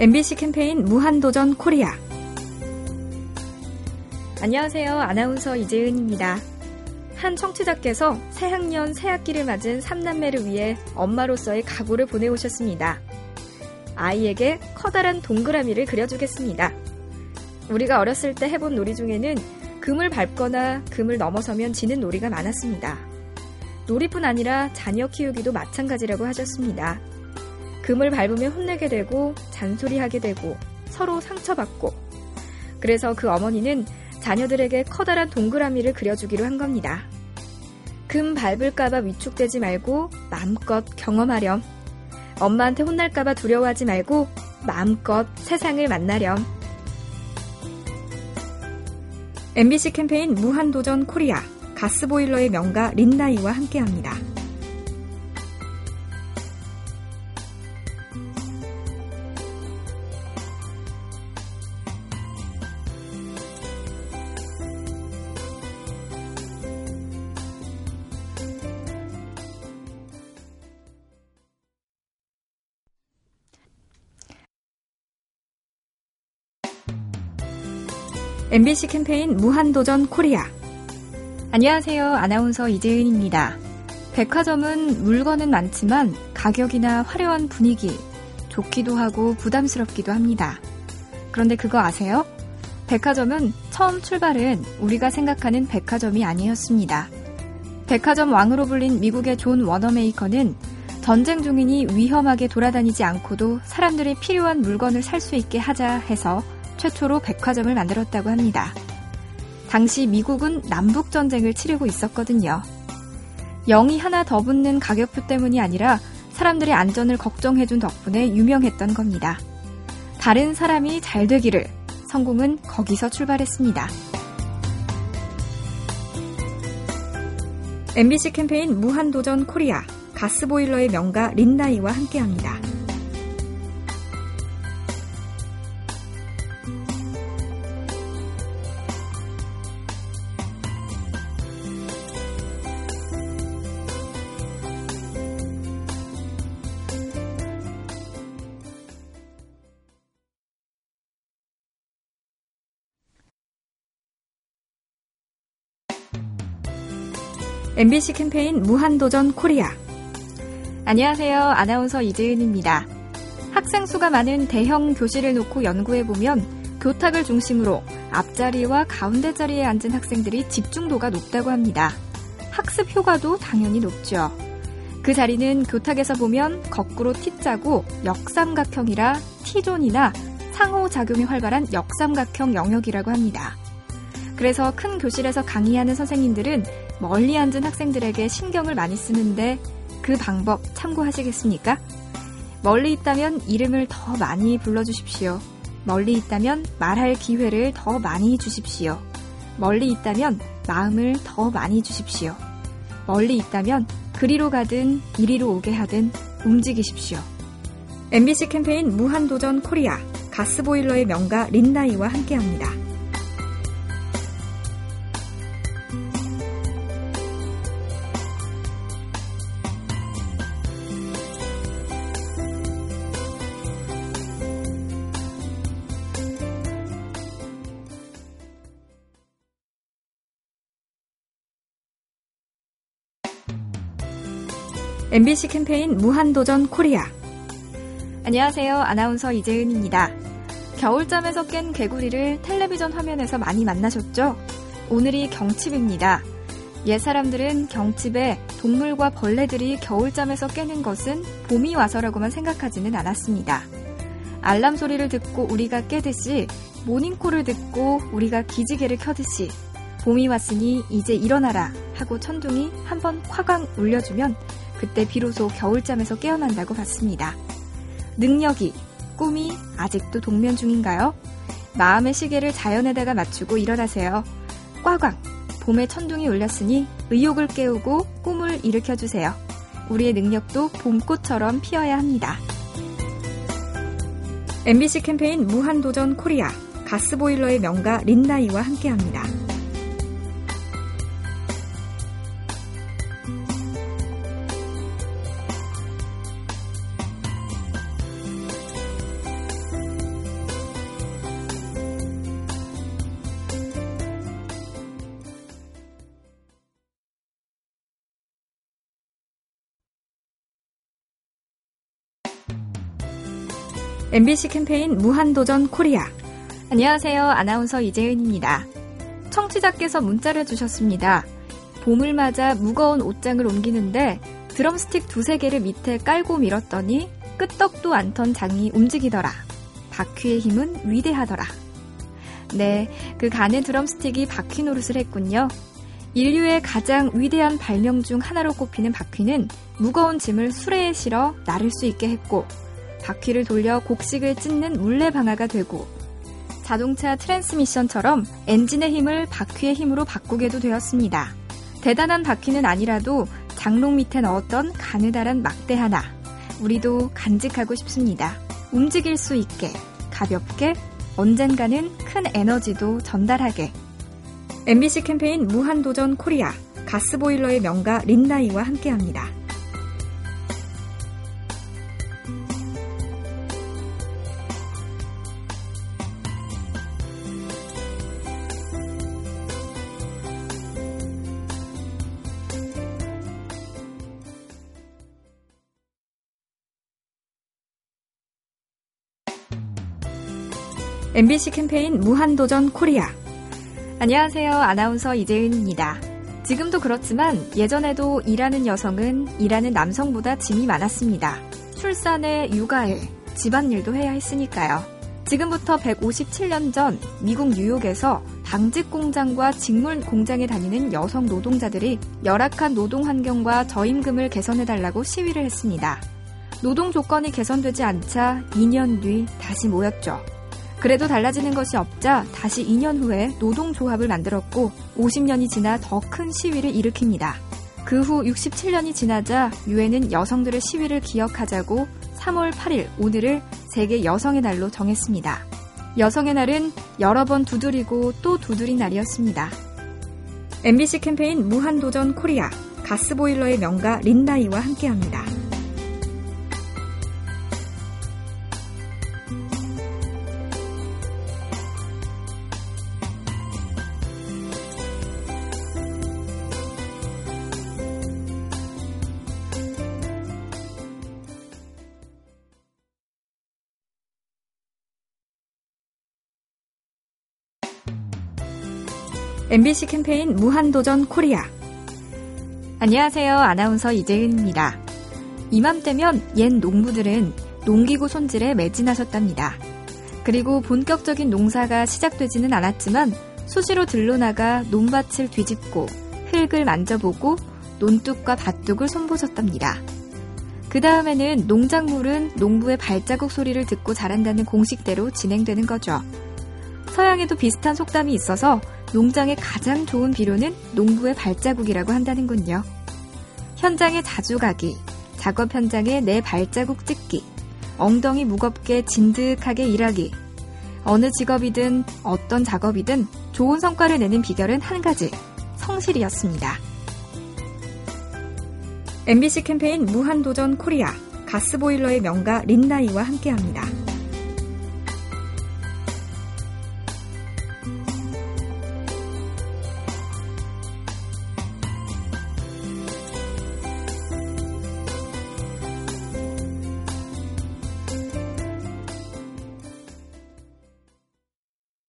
MBC 캠페인 무한도전 코리아. 안녕하세요. 아나운서 이재은입니다. 한 청취자께서 새학년 새학기를 맞은 3남매를 위해 엄마로서의 각오를 보내오셨습니다. 아이에게 커다란 동그라미를 그려주겠습니다. 우리가 어렸을 때 해본 놀이 중에는 금을 밟거나 금을 넘어서면 지는 놀이가 많았습니다. 놀이뿐 아니라 자녀 키우기도 마찬가지라고 하셨습니다. 금을 밟으면 혼내게 되고 잔소리하게 되고 서로 상처받고 그래서 그 어머니는 자녀들에게 커다란 동그라미를 그려주기로 한 겁니다. 금 밟을까봐 위축되지 말고 마음껏 경험하렴. 엄마한테 혼날까봐 두려워하지 말고 마음껏 세상을 만나렴. MBC 캠페인 무한도전 코리아 가스보일러의 명가 린나이와 함께합니다. MBC 캠페인 무한도전 코리아. 안녕하세요. 아나운서 이재은입니다. 백화점은 물건은 많지만 가격이나 화려한 분위기, 좋기도 하고 부담스럽기도 합니다. 그런데 그거 아세요? 백화점은 처음 출발은 우리가 생각하는 백화점이 아니었습니다. 백화점 왕으로 불린 미국의 존 워너메이커는 전쟁 중이니 위험하게 돌아다니지 않고도 사람들이 필요한 물건을 살 수 있게 하자 해서 최초로 백화점을 만들었다고 합니다. 당시 미국은 남북전쟁을 치르고 있었거든요. 0이 하나 더 붙는 가격표 때문이 아니라 사람들의 안전을 걱정해준 덕분에 유명했던 겁니다. 다른 사람이 잘 되기를 성공은 거기서 출발했습니다. MBC 캠페인 무한도전 코리아 가스보일러의 명가 린나이와 함께합니다. MBC 캠페인 무한도전 코리아. 안녕하세요. 아나운서 이재은입니다. 학생 수가 많은 대형 교실을 놓고 연구해보면 교탁을 중심으로 앞자리와 가운데 자리에 앉은 학생들이 집중도가 높다고 합니다. 학습 효과도 당연히 높죠. 그 자리는 교탁에서 보면 거꾸로 T자고 역삼각형이라 T존이나 상호작용이 활발한 역삼각형 영역이라고 합니다. 그래서 큰 교실에서 강의하는 선생님들은 멀리 앉은 학생들에게 신경을 많이 쓰는데 그 방법 참고하시겠습니까? 멀리 있다면 이름을 더 많이 불러주십시오. 멀리 있다면 말할 기회를 더 많이 주십시오. 멀리 있다면 마음을 더 많이 주십시오. 멀리 있다면 그리로 가든 이리로 오게 하든 움직이십시오. MBC 캠페인 무한도전 코리아 가스보일러의 명가 린나이와 함께합니다. MBC 캠페인 무한도전 코리아. 안녕하세요. 아나운서 이재은입니다. 겨울잠에서 깬 개구리를 텔레비전 화면에서 많이 만나셨죠? 오늘이 경칩입니다. 옛 사람들은 경칩에 동물과 벌레들이 겨울잠에서 깨는 것은 봄이 와서라고만 생각하지는 않았습니다. 알람 소리를 듣고 우리가 깨듯이 모닝콜을 듣고 우리가 기지개를 켜듯이 봄이 왔으니 이제 일어나라 하고 천둥이 한번 콱광 울려주면 그때 비로소 겨울잠에서 깨어난다고 봤습니다. 능력이, 꿈이 아직도 동면 중인가요? 마음의 시계를 자연에다가 맞추고 일어나세요. 꽈광, 봄의 천둥이 울렸으니 의욕을 깨우고 꿈을 일으켜주세요. 우리의 능력도 봄꽃처럼 피어야 합니다. MBC 캠페인 무한도전 코리아 가스보일러의 명가 린나이와 함께합니다. MBC 캠페인 무한도전 코리아. 안녕하세요. 아나운서 이재은입니다. 청취자께서 문자를 주셨습니다. 봄을 맞아 무거운 옷장을 옮기는데 드럼스틱 두세 개를 밑에 깔고 밀었더니 끄떡도 않던 장이 움직이더라. 바퀴의 힘은 위대하더라. 네, 그 가는 드럼스틱이 바퀴 노릇을 했군요. 인류의 가장 위대한 발명 중 하나로 꼽히는 바퀴는 무거운 짐을 수레에 실어 나를 수 있게 했고 바퀴를 돌려 곡식을 찢는 물레방아가 되고 자동차 트랜스미션처럼 엔진의 힘을 바퀴의 힘으로 바꾸게도 되었습니다. 대단한 바퀴는 아니라도 장롱 밑에 넣었던 가느다란 막대 하나. 우리도 간직하고 싶습니다. 움직일 수 있게, 가볍게, 언젠가는 큰 에너지도 전달하게. MBC 캠페인 무한도전 코리아, 가스보일러의 명가 린나이와 함께합니다. MBC 캠페인 무한도전 코리아. 안녕하세요. 아나운서 이재은입니다. 지금도 그렇지만 예전에도 일하는 여성은 일하는 남성보다 짐이 많았습니다. 출산에 육아에 집안일도 해야 했으니까요. 지금부터 157년 전 미국 뉴욕에서 방직 공장과 직물 공장에 다니는 여성 노동자들이 열악한 노동 환경과 저임금을 개선해달라고 시위를 했습니다. 노동 조건이 개선되지 않자 2년 뒤 다시 모였죠. 그래도 달라지는 것이 없자 다시 2년 후에 노동조합을 만들었고 50년이 지나 더 큰 시위를 일으킵니다. 그 후 67년이 지나자 유엔은 여성들의 시위를 기억하자고 3월 8일 오늘을 세계 여성의 날로 정했습니다. 여성의 날은 여러 번 두드리고 또 두드린 날이었습니다. MBC 캠페인 무한도전 코리아 가스보일러의 명가 린나이와 함께합니다. MBC 캠페인 무한도전 코리아. 안녕하세요. 아나운서 이재은입니다. 이맘때면 옛 농부들은 농기구 손질에 매진하셨답니다. 그리고 본격적인 농사가 시작되지는 않았지만 수시로 들러나가 논밭을 뒤집고 흙을 만져보고 논뚝과 밭뚝을 손보셨답니다. 그 다음에는 농작물은 농부의 발자국 소리를 듣고 자란다는 공식대로 진행되는 거죠. 서양에도 비슷한 속담이 있어서 농장의 가장 좋은 비료는 농부의 발자국이라고 한다는군요. 현장에 자주 가기, 작업 현장에 내 발자국 찍기, 엉덩이 무겁게 진득하게 일하기. 어느 직업이든 어떤 작업이든 좋은 성과를 내는 비결은 한 가지, 성실이었습니다. MBC 캠페인 무한도전 코리아, 가스보일러의 명가 린나이와 함께합니다.